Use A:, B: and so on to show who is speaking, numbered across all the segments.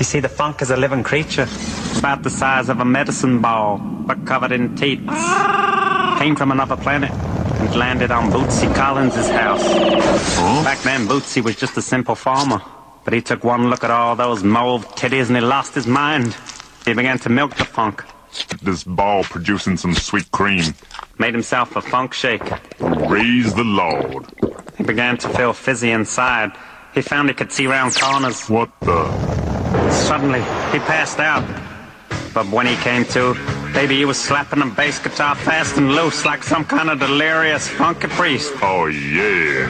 A: You see, the funk is a living creature, about the size of a medicine ball, but covered in teeth. Came from another planet and landed on Bootsy Collins' house. Back then, Bootsy was just a simple farmer, but he took one look at all those mauve titties and he lost his mind. He began to milk the funk,
B: This ball producing some sweet cream.
A: made himself a funk shake.
B: Raise the Lord.
A: He began to feel fizzy inside. He found he could see round corners.
B: What the?
A: Suddenly, he passed out. But when he came to, baby, he was slapping a bass guitar fast and loose like some kind of delirious funky priest.
B: Oh, yeah.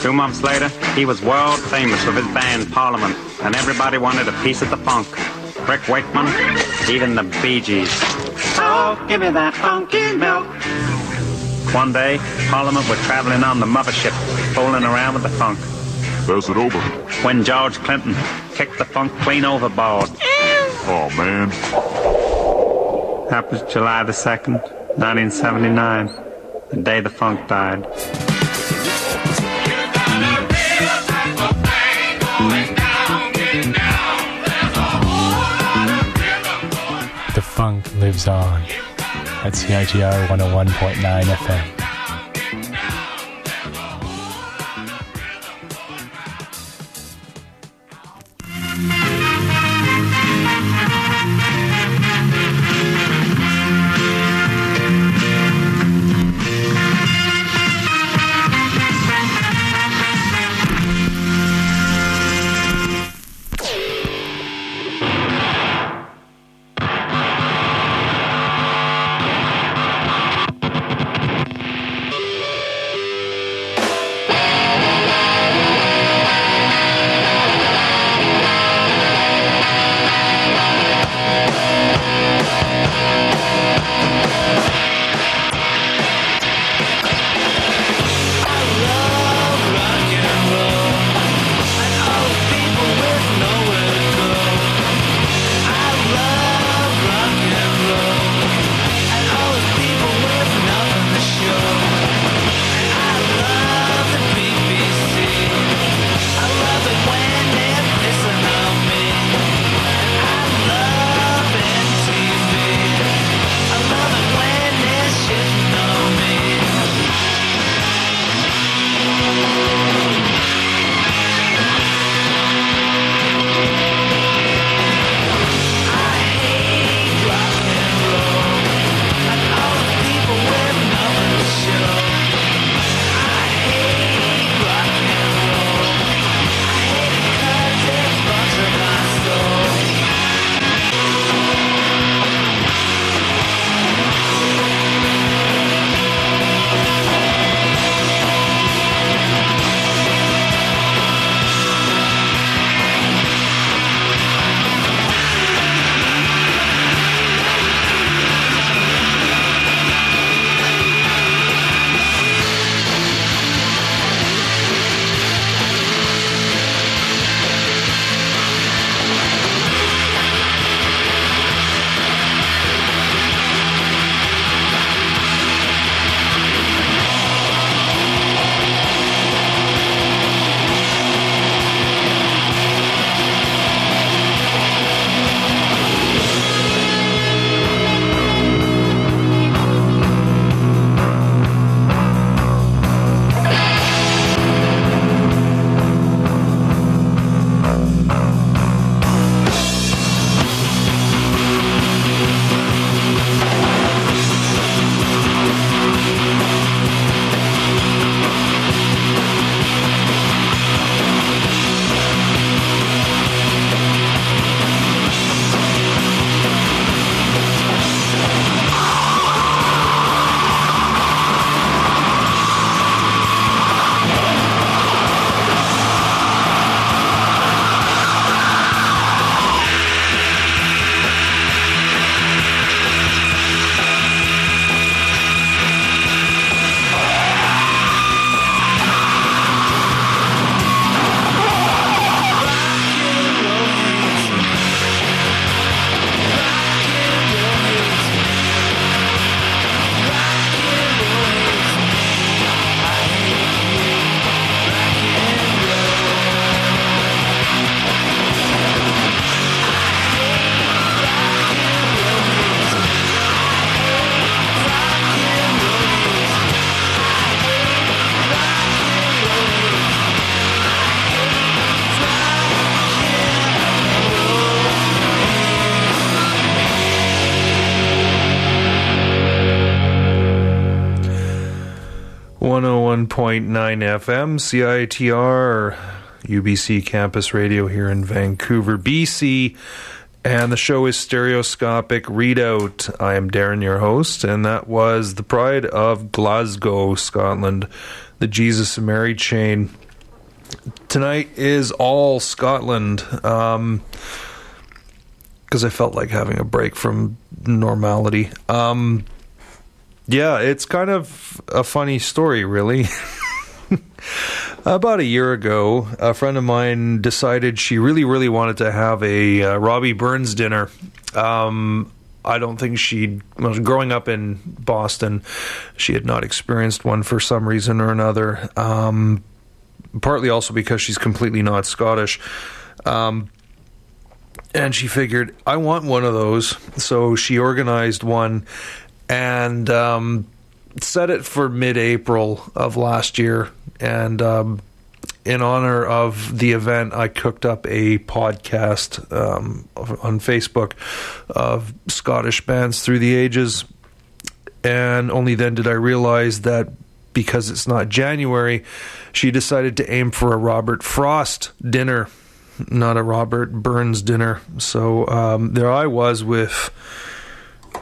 A: Two months later, he was world famous with his band Parliament, and everybody wanted a piece of the funk. Rick Wakeman, even the Bee Gees. Oh, give me that funky milk. One day, Parliament were traveling on the mothership, fooling around with the funk,
B: Pass it over.
A: when George Clinton kicked the funk clean overboard.
B: Oh, man.
A: That was July the 2nd, 1979, the day the funk died.
C: The funk lives on. At CITR 101.9 FM.
D: FM, CITR, UBC Campus Radio here in Vancouver, BC. And the show is Stereoscopic Readout. I am Darren, your host, and that was The Pride of Glasgow, Scotland, the Jesus and Mary chain. Tonight is all Scotland. Um, because I felt like having a break from normality. Um, yeah, it's kind of a funny story, really. About a year ago, a friend of mine decided she really, really wanted to have a uh, Robbie Burns dinner. Um, I don't think she was growing up in Boston. She had not experienced one for some reason or another. Um, partly also because she's completely not Scottish. Um, and she figured, I want one of those. So she organized one and um, set it for mid April of last year. And um, in honor of the event, I cooked up a podcast um, on Facebook of Scottish bands through the ages. And only then did I realize that because it's not January, she decided to aim for a Robert Frost dinner not a Robert Burns dinner. So um, there I was with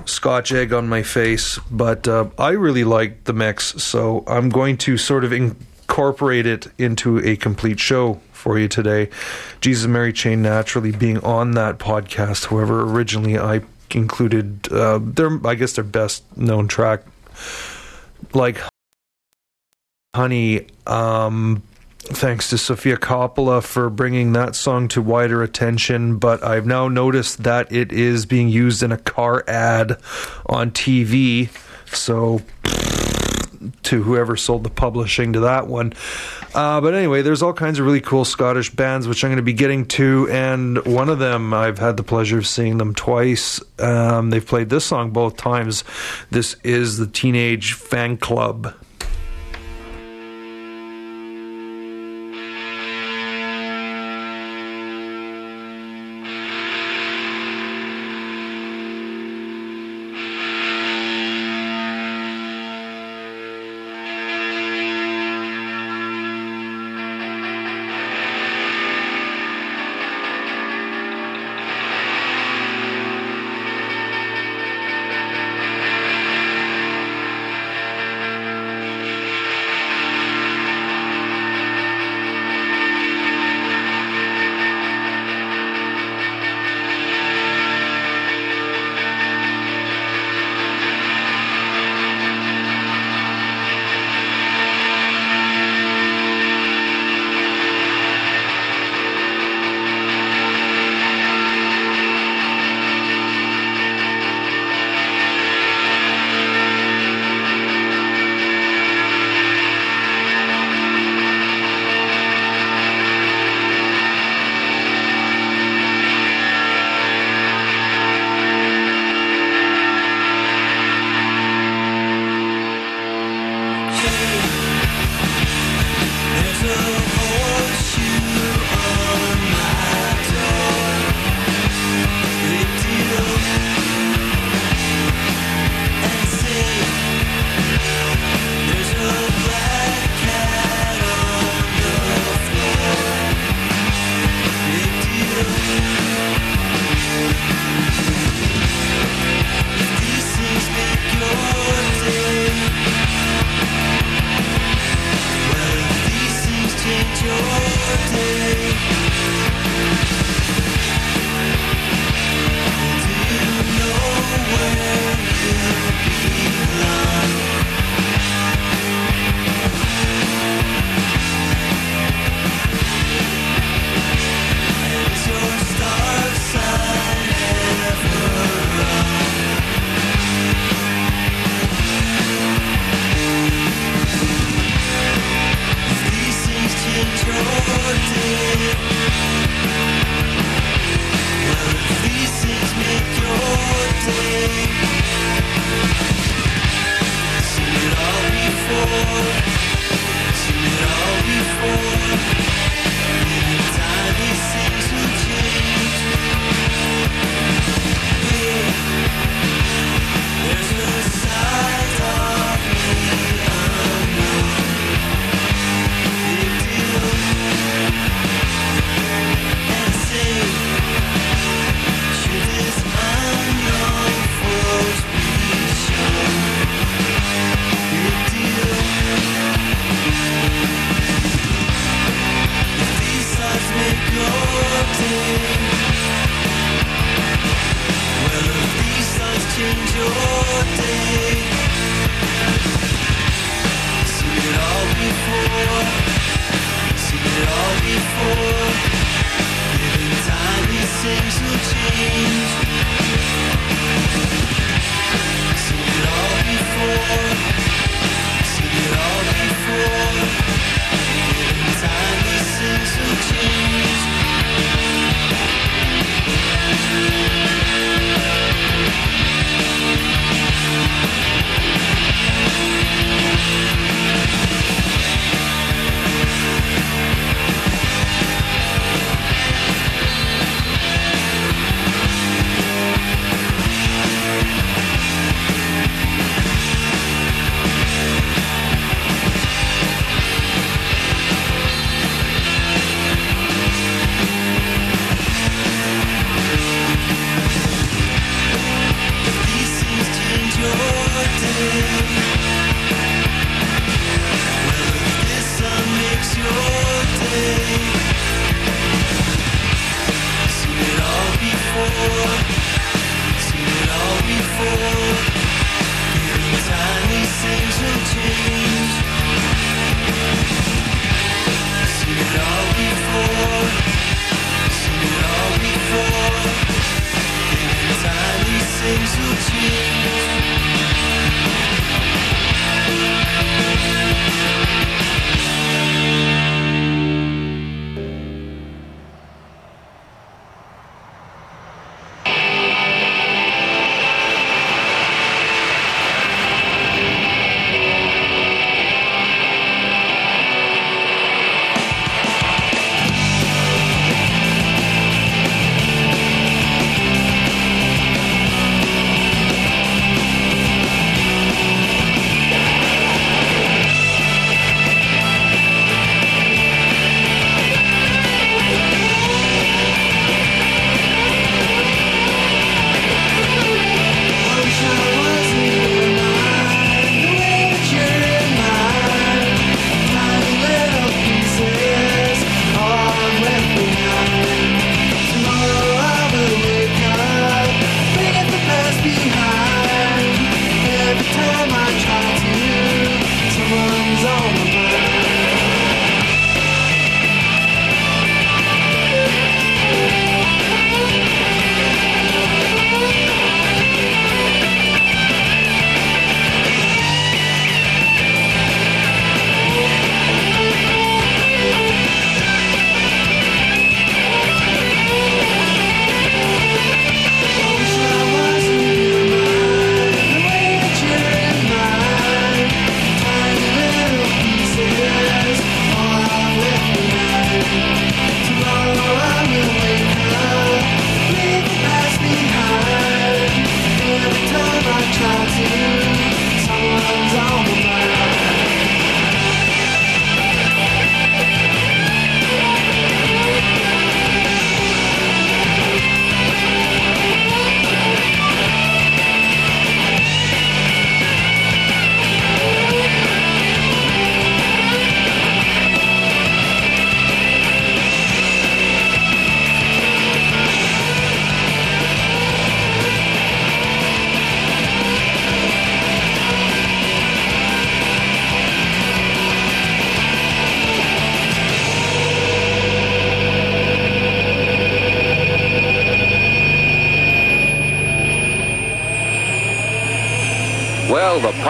D: scotch egg on my face, but uh, I really like the mix, so I'm going to sort of incorporate it into a complete show for you today. Jesus Mary Chain naturally being on that podcast. However, originally I included uh, their, I guess their best known track, like Honey. Um, Thanks to Sofia Coppola for bringing that song to wider attention, but I've now noticed that it is being used in a car ad on TV. So, to whoever sold the publishing to that one. Uh, but anyway, there's all kinds of really cool Scottish bands, which I'm going to be getting to. And one of them, I've had the pleasure of seeing them twice. Um, they've played this song both times. This is the Teenage Fanclub.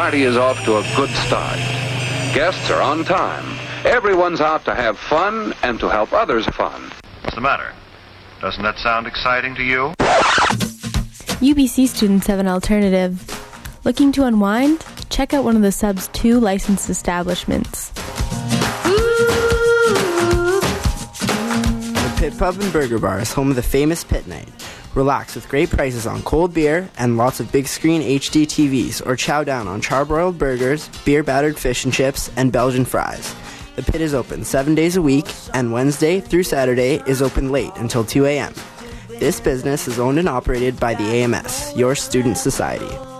E: Party is off to a good start. Guests are on time. Everyone's out to have fun and to help others fun.
F: What's the matter? Doesn't that sound exciting to you?
G: UBC students have an alternative. Looking to unwind? Check out one of the sub's two licensed establishments.
H: The Pit Pub and Burger Bar is home of the famous Pit Night. Relax with great prices on cold beer and lots of big screen HD TVs, or chow down on charbroiled burgers, beer battered fish and chips, and Belgian fries. The pit is open seven days a week, and Wednesday through Saturday is open late until 2 a.m. This business is owned and operated by the AMS, your student society.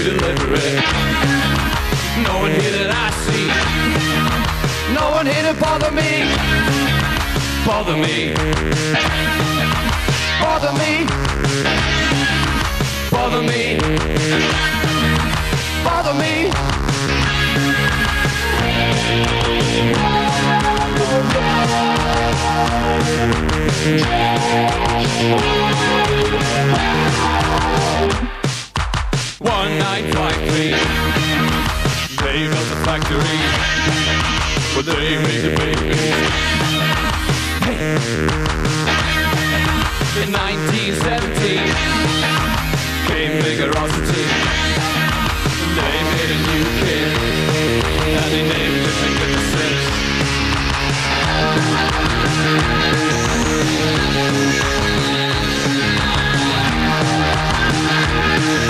I: No one here that I see. No one here to bother me. Bother me. Bother me. Bother me. Bother me. Bother me one night fight me. They built the factory, but they made the baby. In 1970 came vigorosity. They made a new kid, and they named it Magnificent. Kids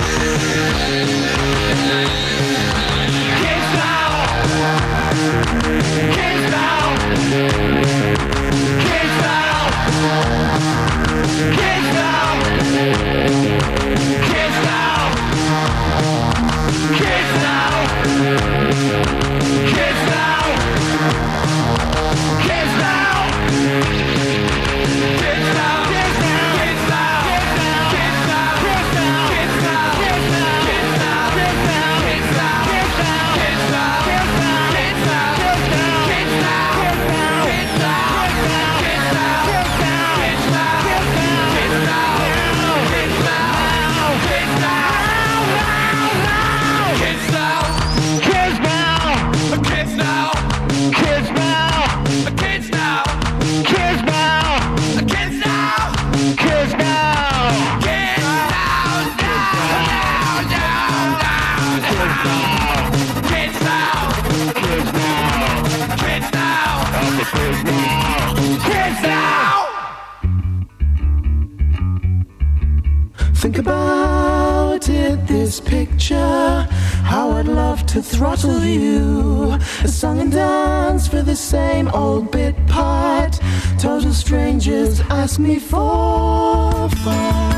I: now!
J: mortal you. A song and dance for the same old bit part. Total strangers ask me for fun.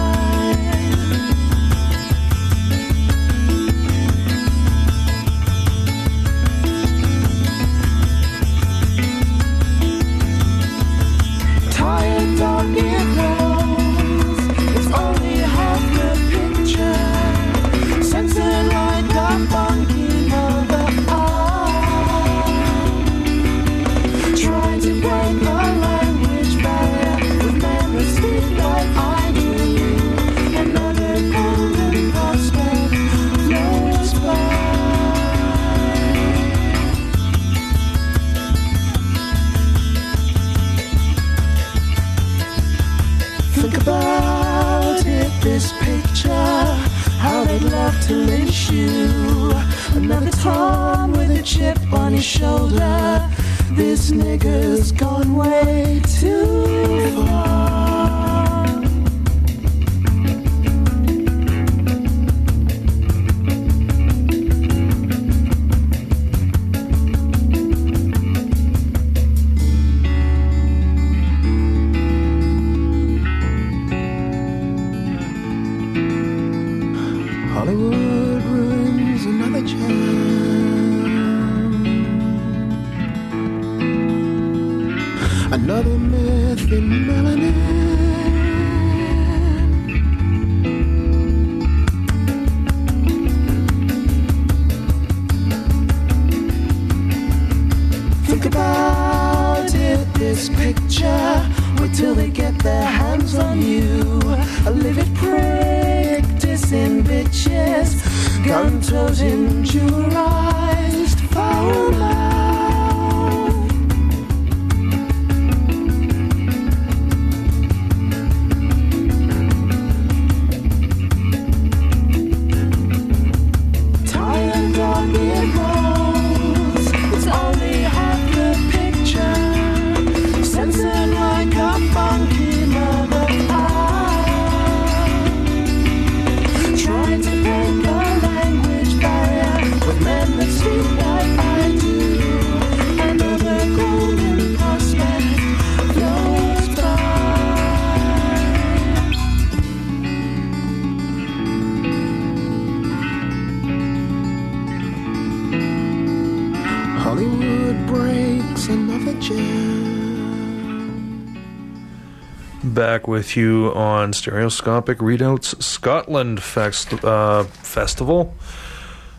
D: Back with you on Stereoscopic Readouts Scotland fest, uh, Festival.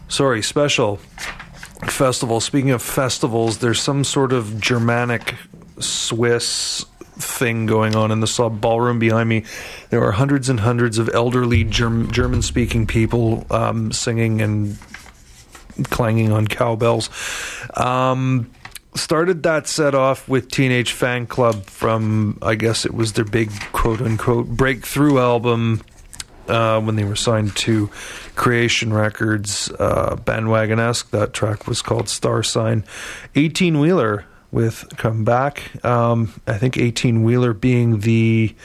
D: Sorry, special festival. Speaking of festivals, there's some sort of Germanic Swiss thing going on in the sub ballroom behind me. There are hundreds and hundreds of elderly Germ- German speaking people um, singing and clanging on cowbells. Um, started that set off with Teenage Fanclub from, I guess it was their big quote unquote breakthrough album uh, when they were signed to Creation Records, uh, Bandwagonesque. That track was called Star Sign. 18 Wheeler with Come Back. Um, I think 18 Wheeler being the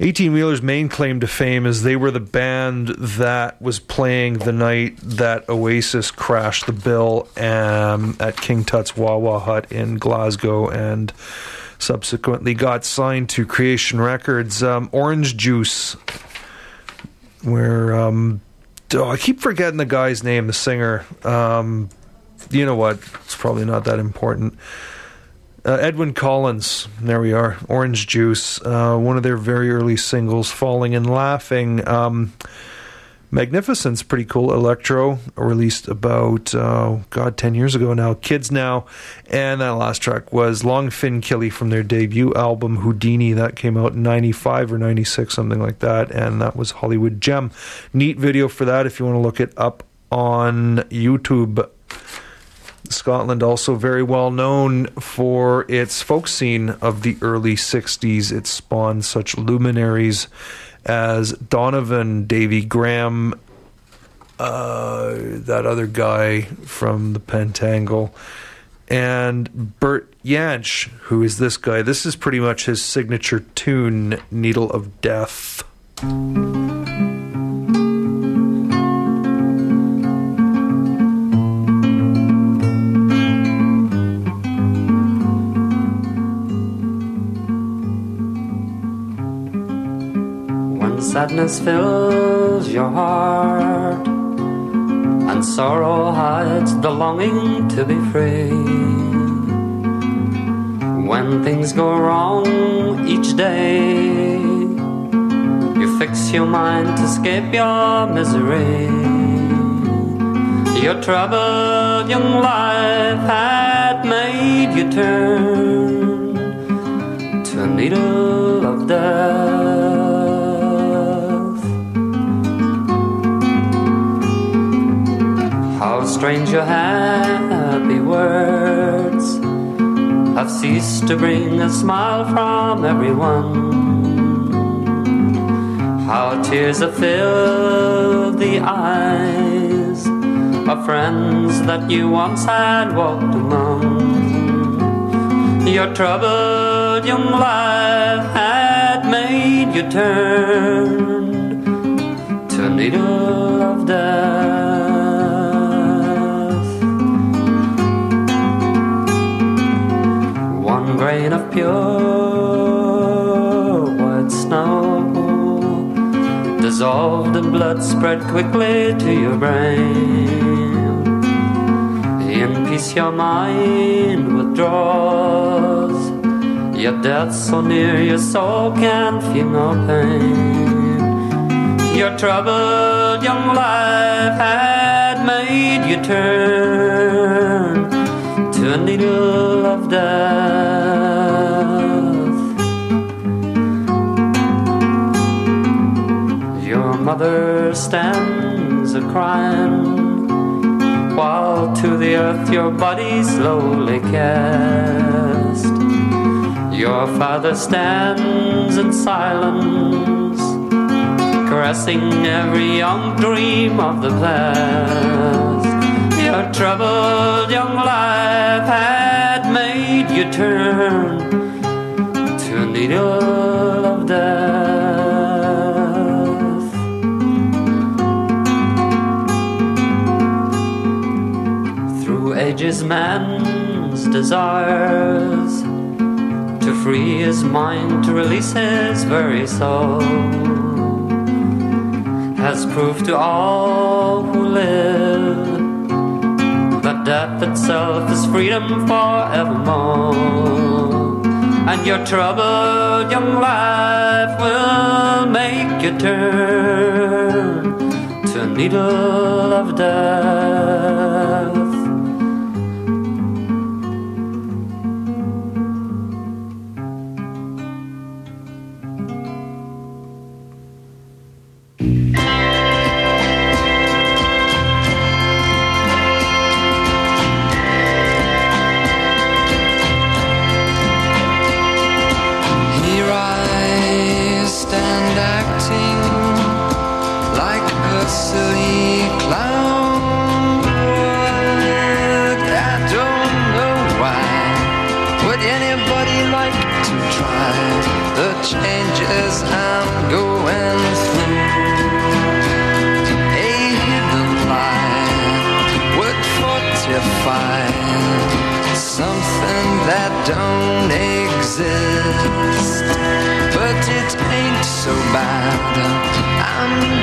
D: 18 Wheeler's main claim to fame is they were the band that was playing the night that Oasis crashed the bill um, at King Tut's Wah Wah Hut in Glasgow and subsequently got signed to Creation Records. Um, Orange Juice, where um, oh, I keep forgetting the guy's name, the singer. Um, you know what? It's probably not that important. Uh, Edwyn Collins, there we are. Orange Juice, uh, one of their very early singles, Falling and Laughing. Um, Magnificent's pretty cool. Electro, released about, uh, God, 10 years ago now. Kids Now. And that last track was Long Fin Killie from their debut album, Houdini. That came out in 95 or 96, something like that. And that was Hollywood Gem. Neat video for that if you want to look it up on YouTube. Scotland also very well known for its folk scene of the early 60s. It spawned such luminaries as Donovan, Davy Graham, uh, that other guy from the Pentangle, and Bert Jansch, who is this guy. This is pretty much his signature tune, Needle of Death.
K: Sadness fills your heart and sorrow hides the longing to be free. When things go wrong each day, you fix your mind to escape your misery. Your troubled young life had made you turn to a needle of death. Strange your happy words have ceased to bring a smile from everyone. How tears have filled the eyes of friends that you once had walked among. Your troubled young life had made you turn to a needle of death. Dissolved in blood spread quickly to your brain. In peace, your mind withdraws. Your death so near, your soul can feel no pain. Your troubled young life had made you turn to a needle of death. Mother stands a crying while to the earth your body slowly cast. Your father stands in silence, caressing every young dream of the past. Your troubled young life had made you turn to needle is man's desires to free his mind, to release his very soul, has proved to all who live that death itself is freedom forevermore. And your troubled young life will make you turn to a needle of death.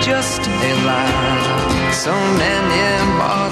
L: Just a lie. so many more.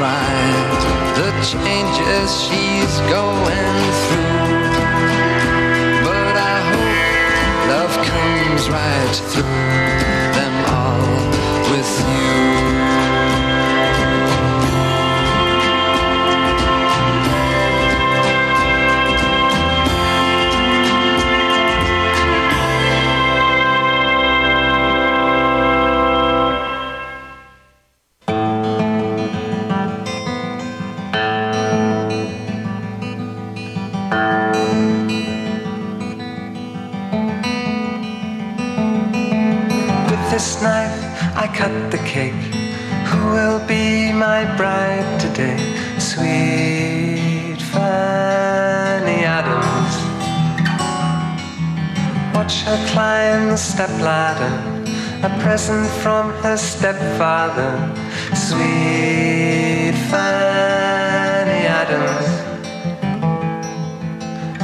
L: tried the changes she's going through. But I hope love comes right through.
M: stepfather, sweet Fanny Adams.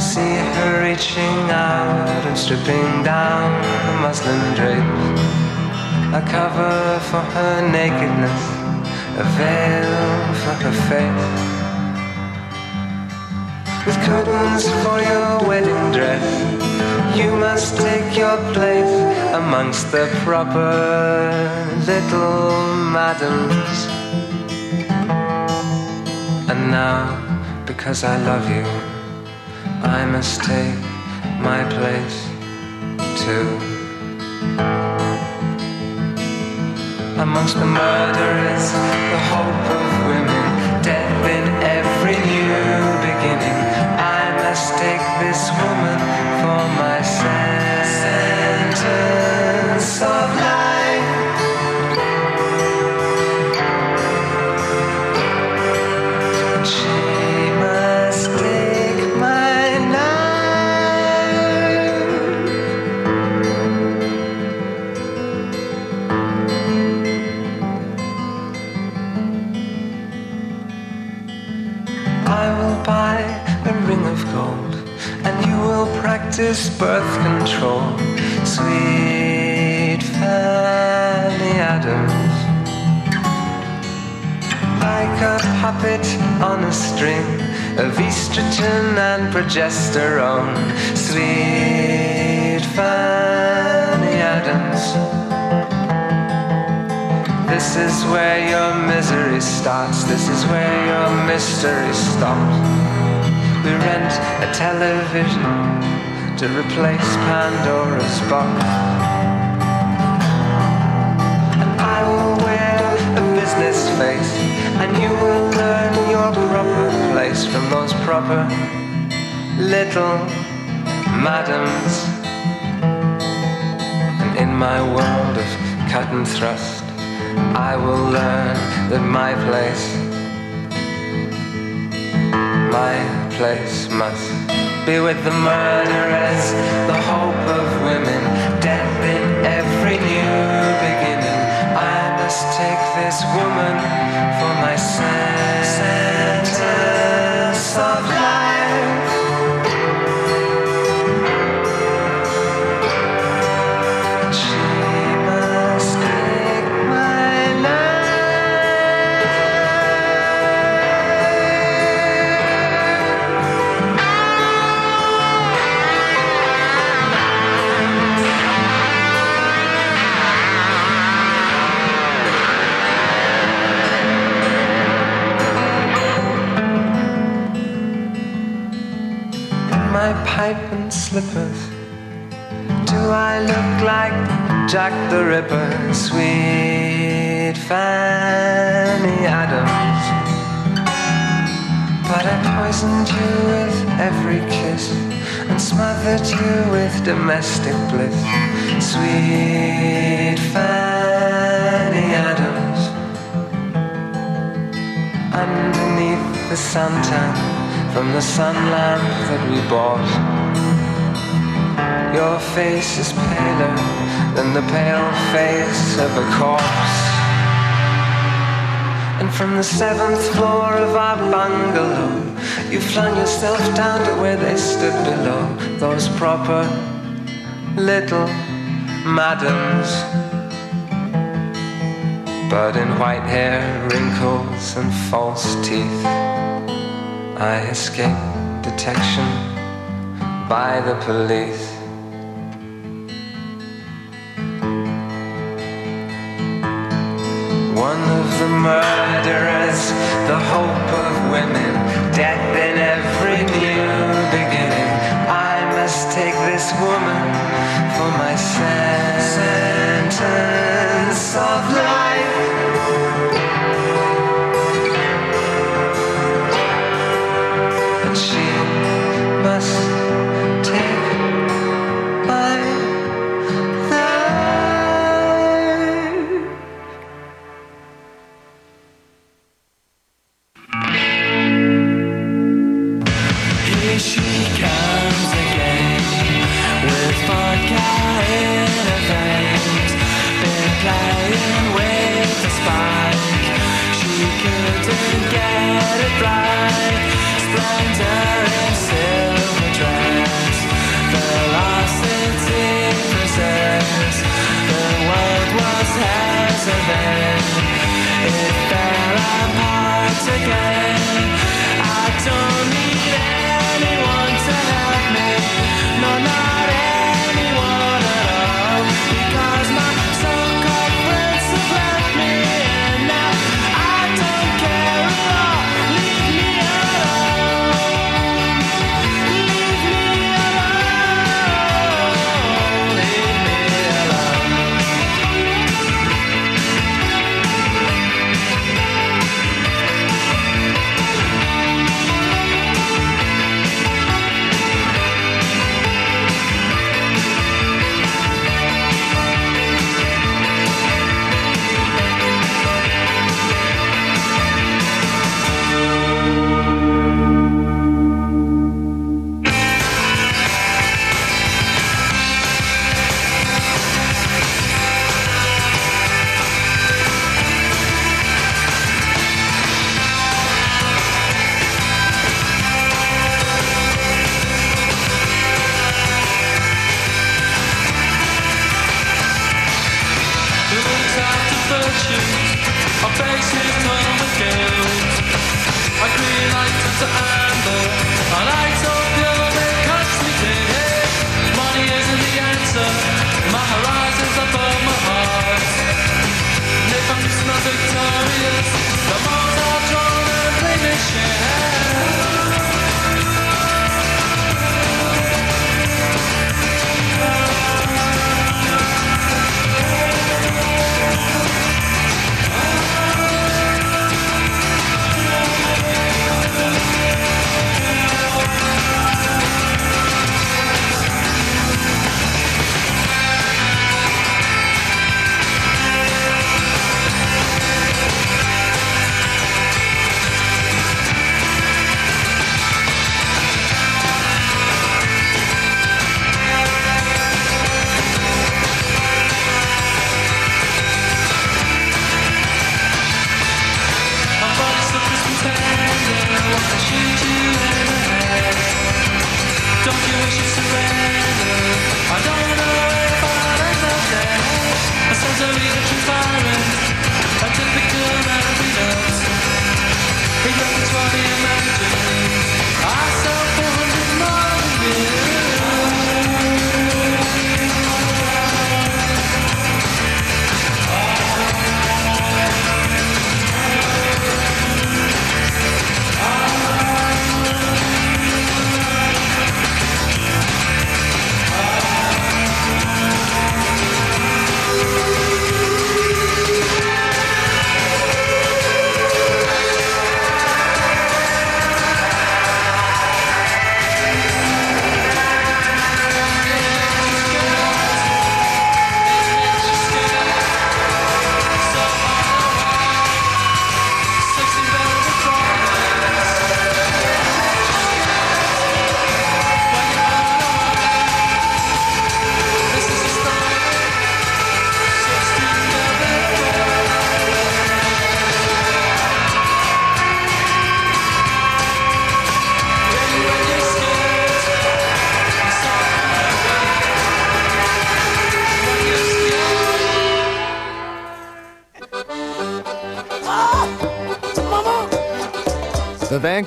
M: See her reaching out and stripping down the muslin drapes, a cover for her nakedness, a veil for her face with curtains for your wedding dress. You must take your place amongst the proper little madams. And now, because I love you, I must take my place too. Amongst the murderers, the hope practice birth control. Sweet Fanny Adams. Like a puppet on a string of estrogen and progesterone. Sweet Fanny Adams. This is where your misery starts. This is where your mystery stops. We rent a television to replace Pandora's box. And I will wear a business face, and you will learn your proper place from those proper little madams. And in my world of cut and thrust, I will learn that my place, my place must be with the murderers, the hope of women, death in every new beginning. I must take this woman for my sentence of slippers. Do I look like Jack the Ripper, sweet Fanny Adams? But I poisoned you with every kiss and smothered you with domestic bliss, sweet Fanny Adams. Underneath the suntan from the sun lamp that we bought. Your face is paler than the pale face of a corpse. And from the seventh floor of our bungalow, you flung yourself down to where they stood below. Those proper little madams. But in white hair, wrinkles, and false teeth, I escaped detection by the police. Murderers, the hope of women, death in every new beginning. I must take this woman for my sentence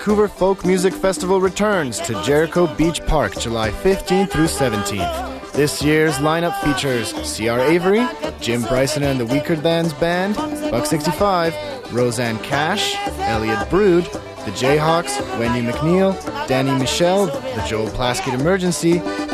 N: Vancouver Folk Music Festival returns to Jericho Beach Park July 15th through 17th. This year's lineup features C.R. Avery, Jim Bryson and the Weakerthans Band, Buck 65, Rosanne Cash, Elliot Brood, the Jayhawks, Wendy McNeill, Danny Michel, the Joel Plaskett Emergency,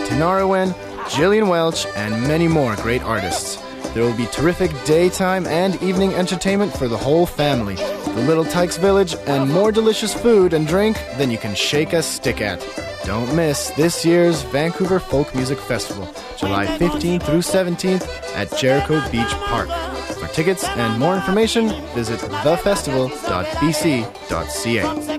N: Tinariwen, Gillian Welch, and many more great artists. There will be terrific daytime and evening entertainment for the whole family, the Little Tykes Village, and more delicious food and drink than you can shake a stick at. Don't miss this year's Vancouver Folk Music Festival, July 15th through 17th at Jericho Beach Park. For tickets and more information, visit thefestival.bc.ca.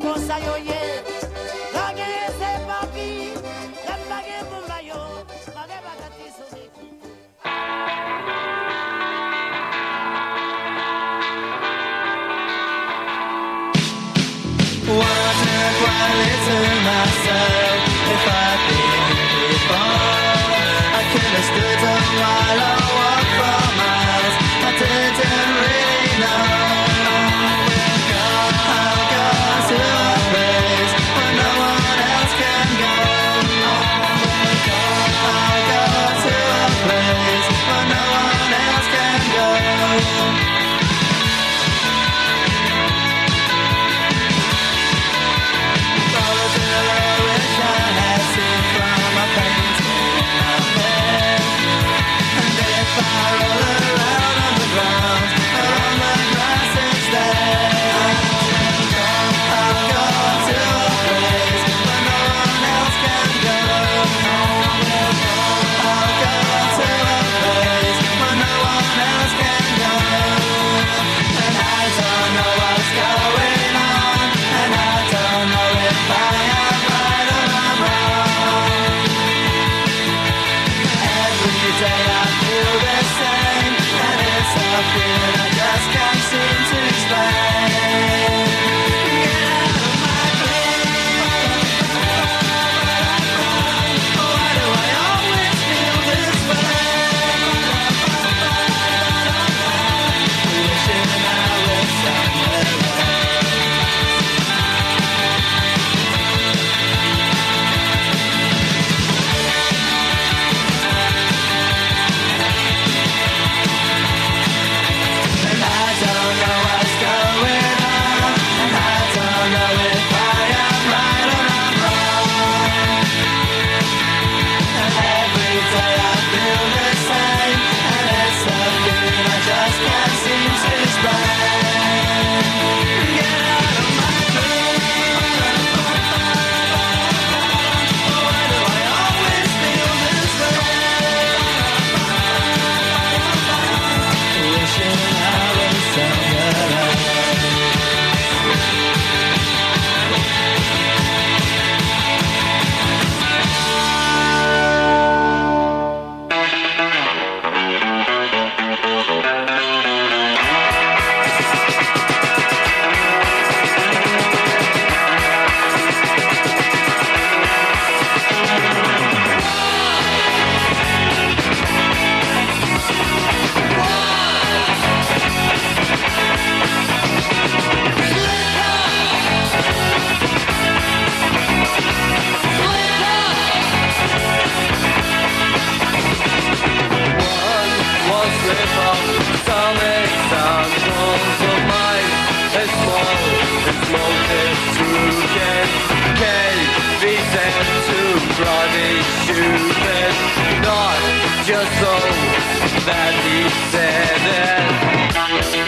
O: that he said it.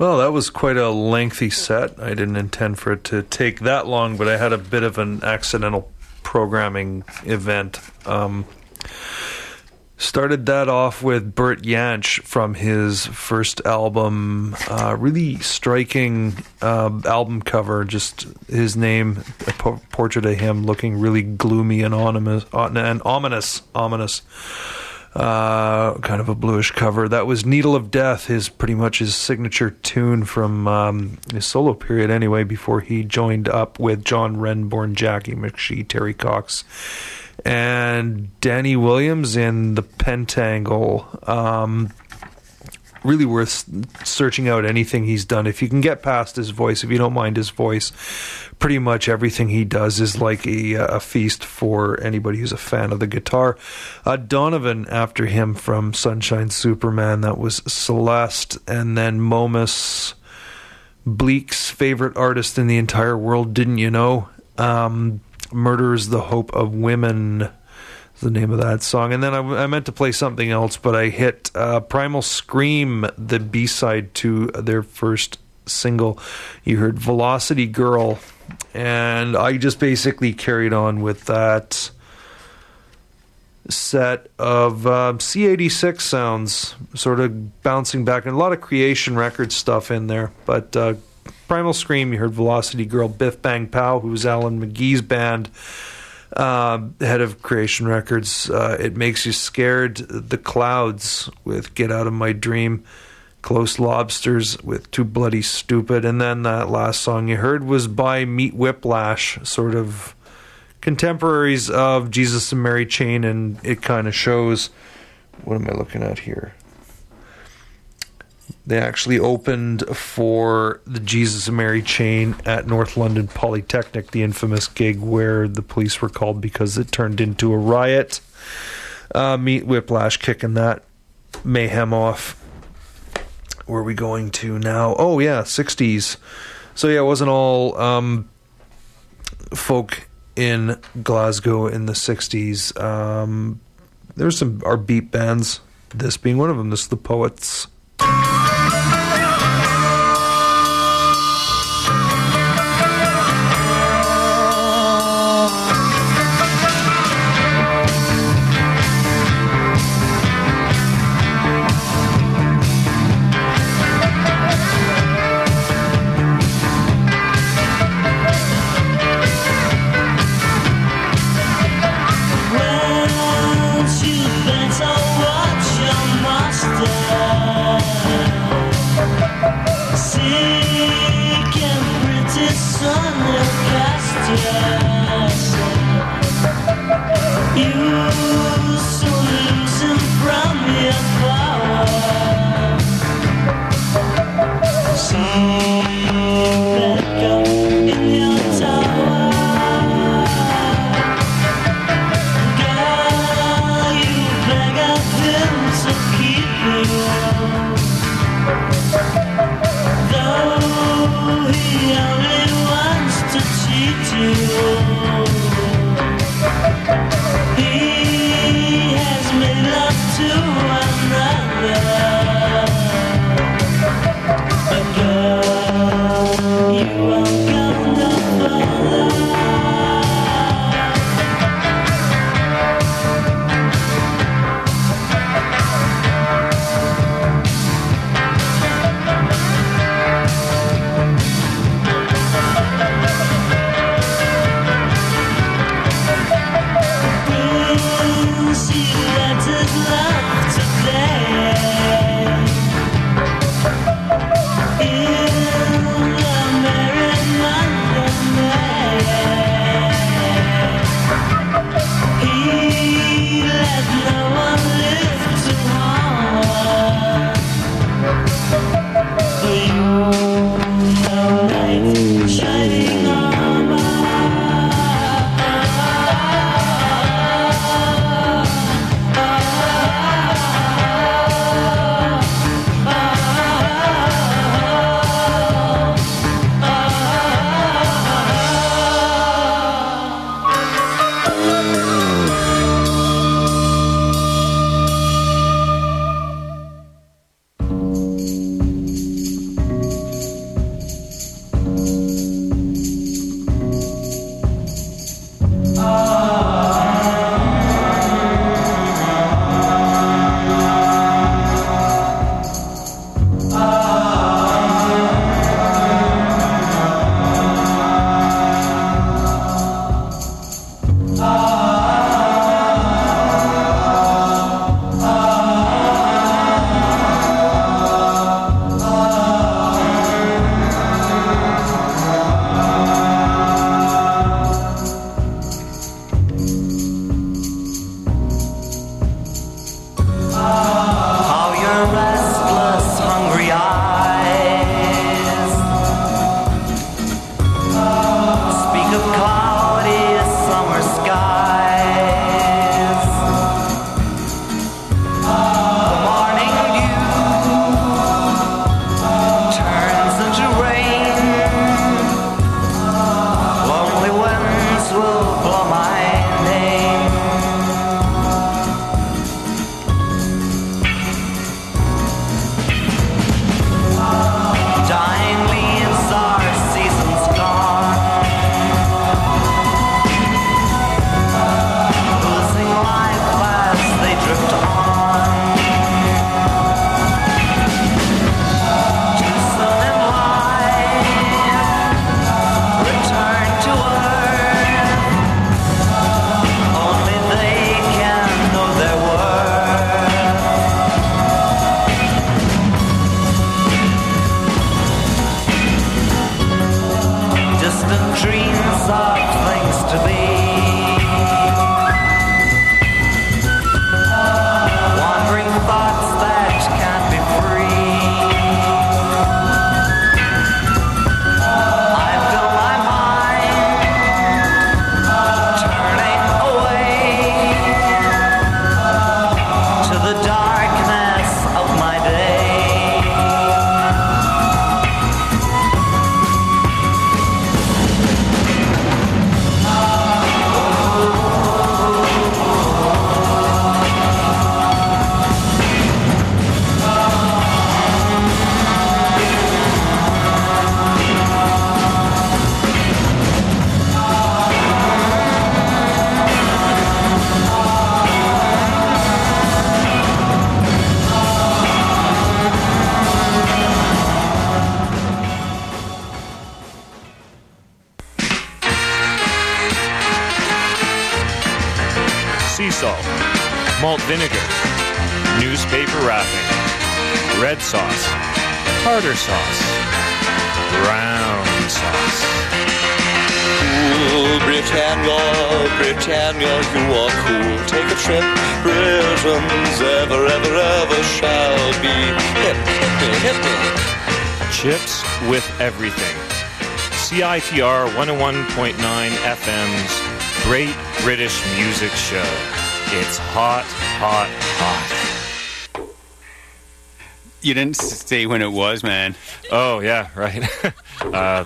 O: That was
D: quite a lengthy set. I didn't intend for it to take that long, but I had a bit of an accidental programming event. Um, started that off with Bert Jansch from his first album. Uh, really striking uh, album cover, just his name, a po- portrait of him looking really gloomy and ominous, and ominous, ominous uh, kind of a bluish cover. That was Needle of Death, his pretty much his signature tune from um, his solo period, anyway, before he joined up with John Renbourn, Jacqui McShee, Terry Cox, and Danny Williams in the Pentangle. Um, really worth searching out anything he's done. If you can get past his voice, if you don't mind his voice, pretty much everything he does is like a, a feast for anybody who's a fan of the guitar. Uh, Donovan, after him from Sunshine Superman, that was Celeste, and then Momus, Bleak's favorite artist in the entire world, didn't you know? Um, Murders the Hope of Women the name of that song. And then I, I meant to play something else, but I hit uh, Primal Scream, the B side to their first single. You heard Velocity Girl, and I just basically carried on with that set of uh, C86 sounds, sort of bouncing back, and a lot of creation record stuff in there. But uh, Primal Scream, you heard Velocity Girl, Biff Bang Pow, who was Alan McGee's band, uh, head of Creation Records. Uh, it Makes You Scared, The Clouds with Get Out of My Dream. Close Lobsters with Too Bloody Stupid. And then that last song you heard was by Meat Whiplash, sort of contemporaries of Jesus and Mary Chain, and it kind of shows. What am I looking at here? They actually opened for the Jesus and Mary Chain at North London Polytechnic, the infamous gig where the police were called because it turned into a riot. Uh, Meat Whiplash kicking that mayhem off where are we going to now? Oh yeah, sixties. So yeah, it wasn't all um, folk in Glasgow in the sixties. Um, there's some our beat bands. This being one of them. This is the Poets.
P: CITR 101.9 FM's Great British Music Show. It's hot, hot, hot.
O: You didn't say when it was, man.
P: Oh, yeah, right. uh,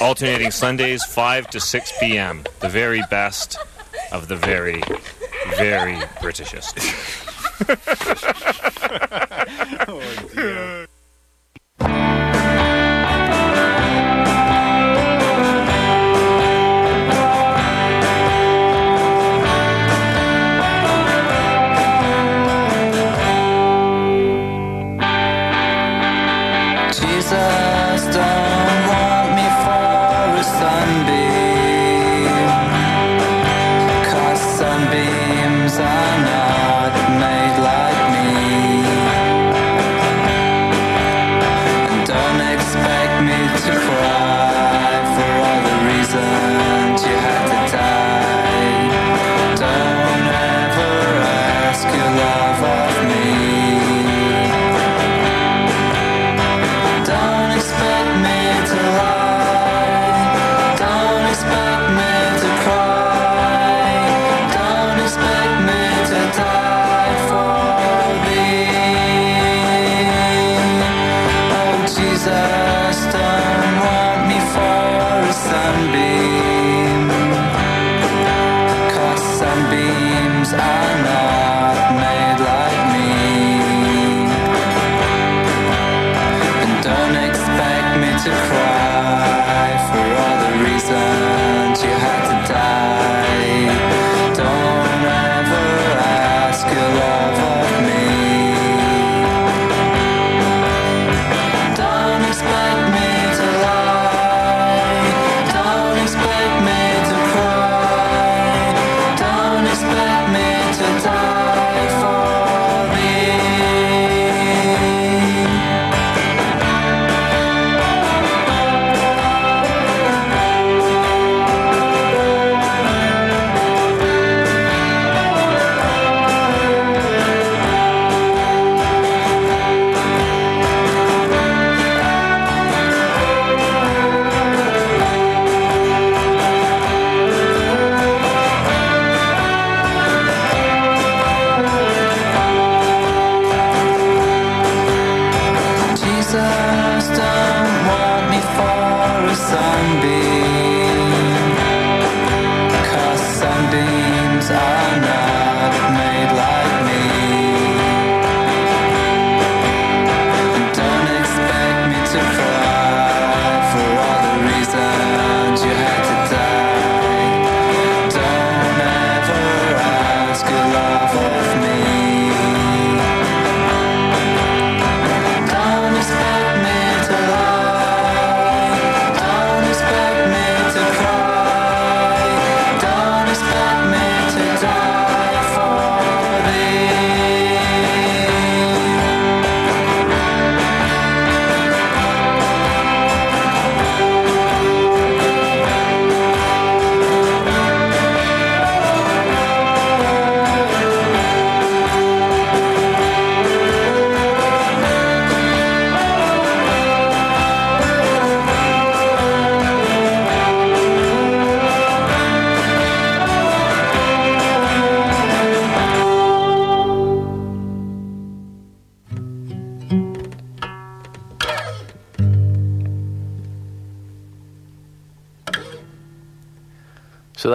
P: alternating Sundays, 5 to 6 p.m. The very best of the very, very Britishest.
O: oh, dear.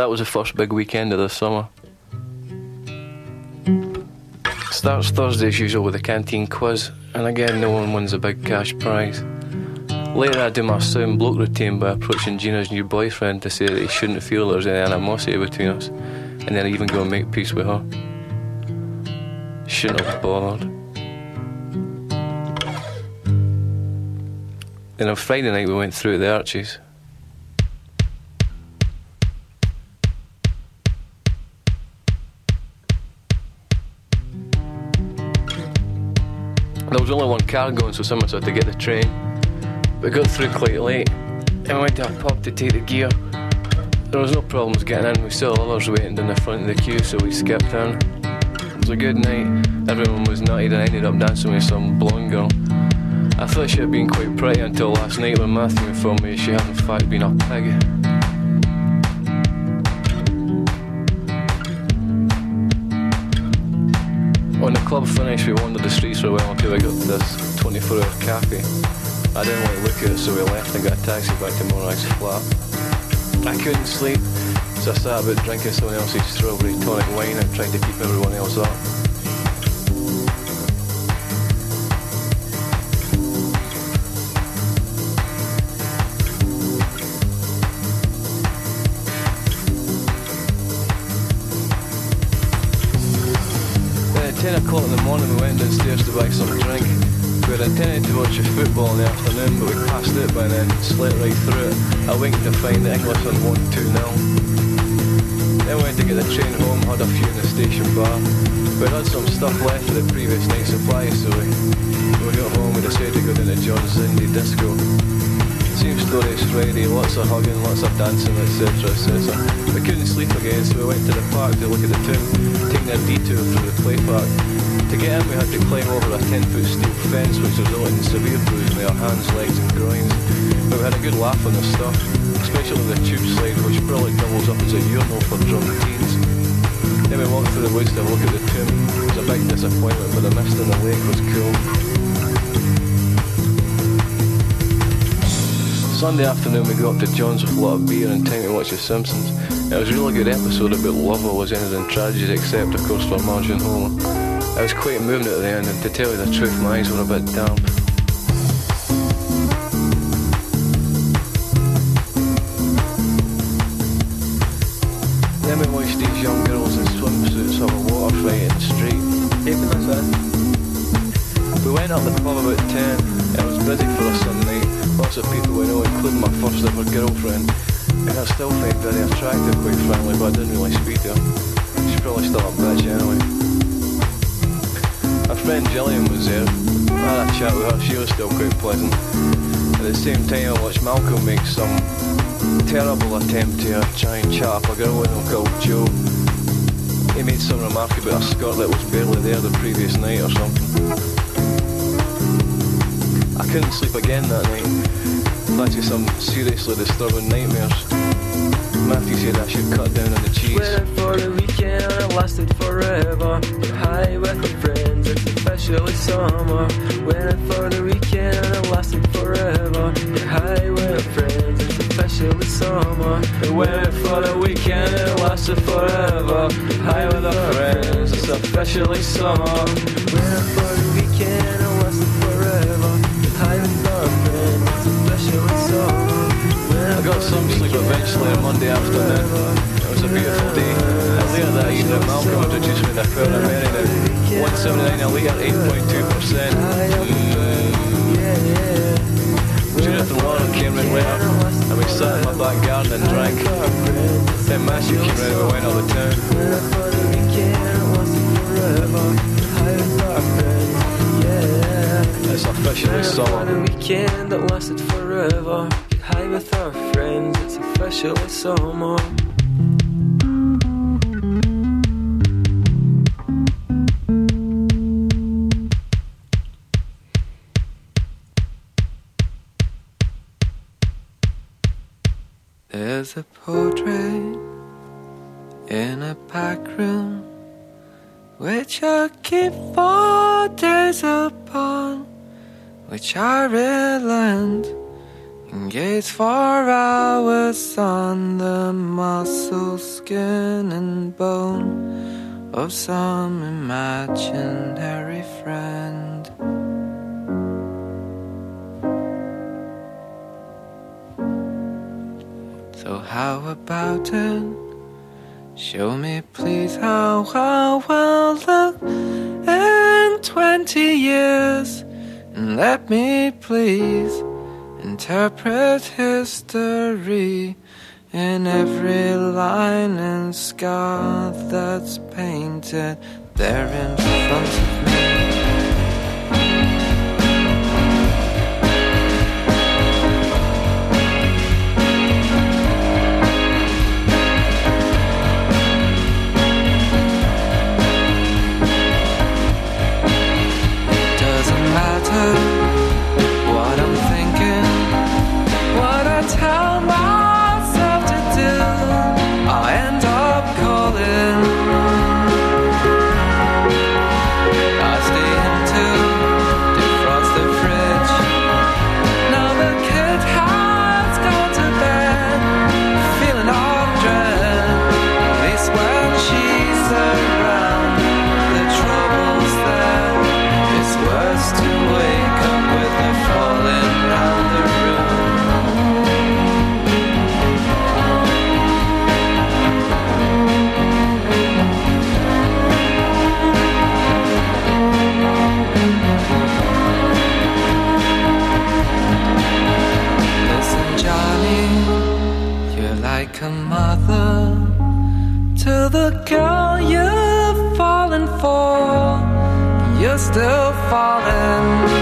Q: That was the first big weekend of the summer. Starts Thursday as usual with a canteen quiz, and again no one wins a big cash prize. Later I do my sound bloke routine by approaching Gina's new boyfriend to say that he shouldn't feel there's any animosity between us, and then I even go and make peace with her. Shouldn't have bothered. Then on Friday night we went through the Arches. So someone had to get the train. We got through quite late, and we went to a pub to take the gear. There was no problems getting in. We had others waiting in the front of the queue, so we skipped in. It was a good night. Everyone was nutted, and I ended up dancing with some blonde girl. I thought she had been quite pretty until last night when Matthew informed me she had in fact been a pig. When the club finished, we wandered the streets for a while until we got to this 24 hour cafe. I didn't want to look at it, so we left and got a taxi back to Morag's flat. I couldn't sleep, so I sat about drinking someone else's strawberry tonic wine and tried to keep everyone else up. At 10 o'clock in the morning we went downstairs to buy some drink. We had intended to watch a football in the afternoon, but we passed it by then, slept right through it. I winked to find the English had won 2 0. Then we went to get the train home, had a few in the station bar. We had some stuff left of the previous night's supply, so we, we got home we decided to go down to John's Indie Disco. Same story as Friday, lots of hugging, lots of dancing, etc. etc. We couldn't sleep again, so we went to the park to look at the tomb, taking a detour through the play park. To get in, we had to climb over a 10 foot steel fence, which resulted in severe bruising to our hands, legs, and groins. But we had a good laugh on the stuff, especially the tube slide, which probably doubles up as a urinal for drunk teens. Then we walked through the woods to look at the tomb. It was a big disappointment, but the mist in the lake was cool. Sunday afternoon we got up to John's with a lot of beer and time to watch The Simpsons. It was a really good episode about love always ended in tragedy except of course for Marge and Homer. I was quite moved at the end and to tell you the truth my eyes were a bit damp. Joe. He made some remark about a skirt that was barely there the previous night or something. I couldn't sleep again that night. Thanks to some seriously disturbing nightmares. Matthew said I should cut down on the cheese.
R: For the weekend, it lasted forever. High with your friends, it's officially summer. For the weekend, it lasted forever. High with friends, summer. You're waiting for the weekend, it lasted forever. High with your friends, it's officially summer. Waiting for the weekend, it lasted forever. High with your friends, it's officially summer.
Q: I got some sleep eventually on Monday afternoon. It was a beautiful day. And later that evening, Malcolm introduced me to a Pearl American at 179 a litre, 8.2%. Judith and came round later, and we sat in my back garden and drank. Then Matthew came round and we went out of town. It's officially summer.
R: weekend that lasted forever. Get high with our friends, it's officially summer.
M: There's a portrait in a back room which I keep four days upon, which I relent and gaze for hours on the muscle, skin, and bone of some imaginary friend. How about it? Show me please how I will look in twenty years and let me please interpret history in every line and scar that's painted there in front of
R: still falling.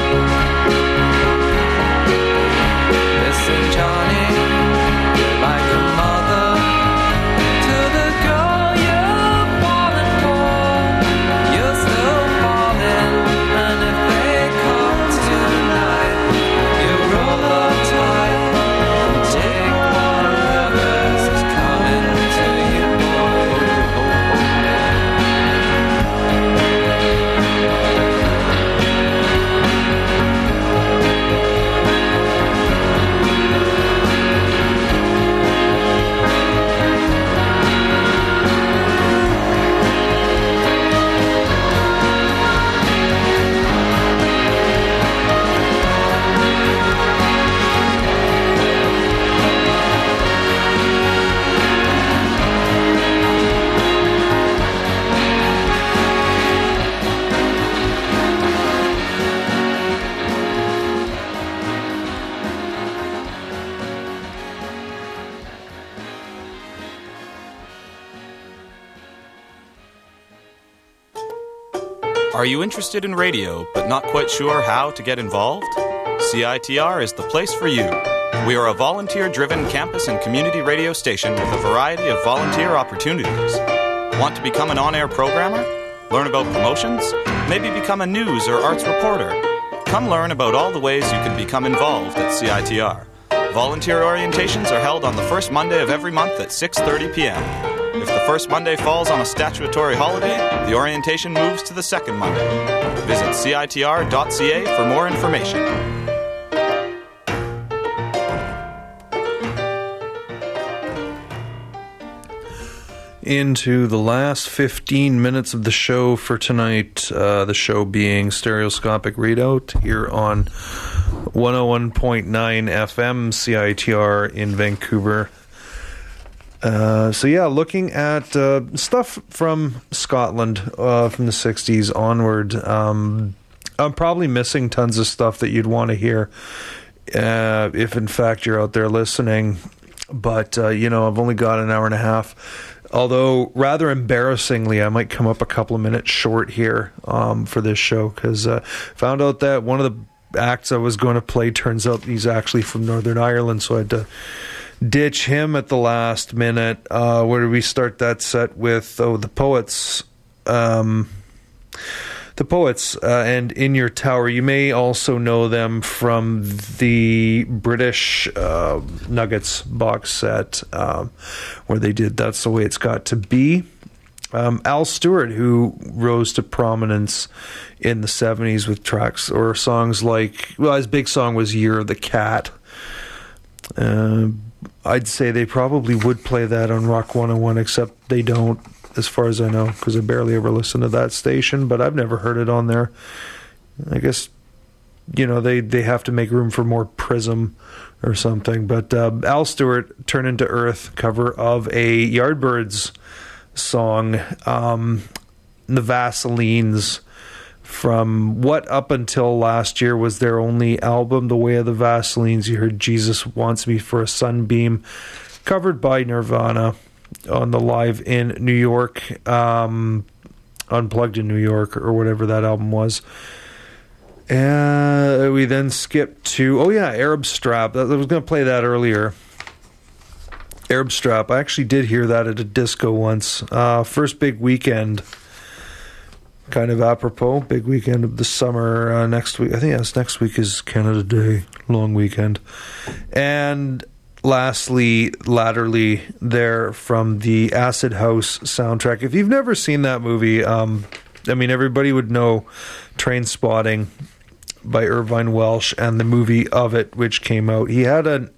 R: You
S: interested in radio but not quite sure how to get involved? CITR is the place for you. We are a volunteer driven campus and community radio station with a variety of volunteer opportunities. Want to become an on air programmer? Learn about promotions? Maybe become a news or arts reporter? Come learn about all the ways you can become involved at CITR. Volunteer orientations are held on the first Monday of every month at 6:30 p.m. First Monday falls on a statutory holiday, the orientation moves to the second Monday. Visit citr.ca for more information.
D: into the last 15 minutes of the show for tonight. Uh, the show being Stereoscopic Readout here on 101.9 FM CITR in Vancouver. Uh, so yeah, looking at uh, stuff from Scotland uh, from the '60s onward. Um, I'm probably missing tons of stuff that you'd want to hear uh, if, in fact, you're out there listening. But uh, you know, I've only got an hour and a half. Although rather embarrassingly, I might come up a couple of minutes short here um, for this show because found out that one of the acts I was going to play turns out he's actually from Northern Ireland, so I had to ditch him at the last minute. Uh, where did we start that set with? Oh, the poets. Um, the poets uh, and in your tower you may also know them from the british uh, nuggets box set um, where they did that's the way it's got to be um, al stewart who rose to prominence in the 70s with tracks or songs like well his big song was year of the cat uh, I'd say they probably would play that on Rock 101, except they don't, as far as I know, because I barely ever listen to that station, but I've never heard it on there. I guess, you know, they, they have to make room for more Prism or something. But uh, Al Stewart, Turn into Earth, cover of a Yardbirds song, um, The Vaselines from what up until last year was their only album, The Way of the Vaselines. You heard Jesus Wants Me for a Sunbeam, covered by Nirvana on the Live in New York, um, Unplugged in New York, or whatever that album was. Uh, we then skipped to, oh yeah, Arab Strap. I was going to play that earlier. Arab Strap. I actually did hear that at a disco once. Uh, first big weekend kind of apropos. Big weekend of the summer uh, next week. I think that's next week is Canada Day, long weekend, and lastly, latterly, there from the Acid House soundtrack. If you've never seen that movie, um, I mean, everybody would know Trainspotting by Irvine Welsh and the movie of it, which came out. He had an,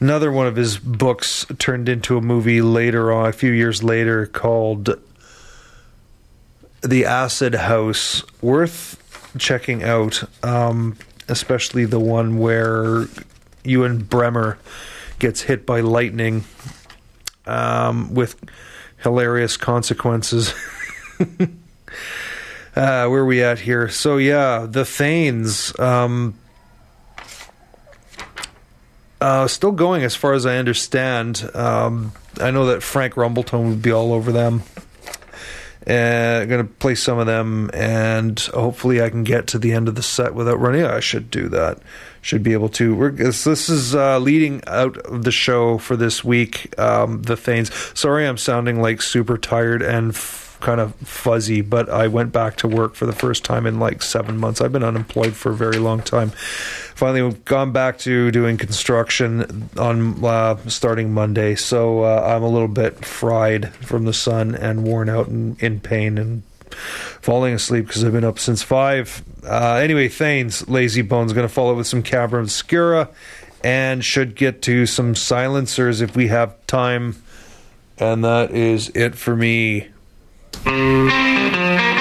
D: another one of his books turned into a movie later on, a few years later, called The Acid House. Worth checking out, um, especially the one where Ewen Bremner gets hit by lightning um, with hilarious consequences. uh, where are we at here? So yeah, the Thanes. Um, uh, still going as far as I understand. Um, I know that Frank Rumbletone would be all over them. Uh, going to play some of them, and hopefully I can get to the end of the set without running. I should do that. Should be able to. We're, this, this is uh, leading out of the show for this week. Um, the Thanes. Sorry, I'm sounding like super tired and f- kind of fuzzy, but I went back to work for the first time in like seven months. I've been unemployed for a very long time. Finally, we've gone back to doing construction on uh, starting Monday, so uh, I'm a little bit fried from the sun and worn out and in pain and falling asleep because I've been up since five. Uh, anyway, Thanes, Lazy Bones, going to follow with some Camera Obscura and should get to some silencers if we have time. And that is it for me.
O: Mm-hmm.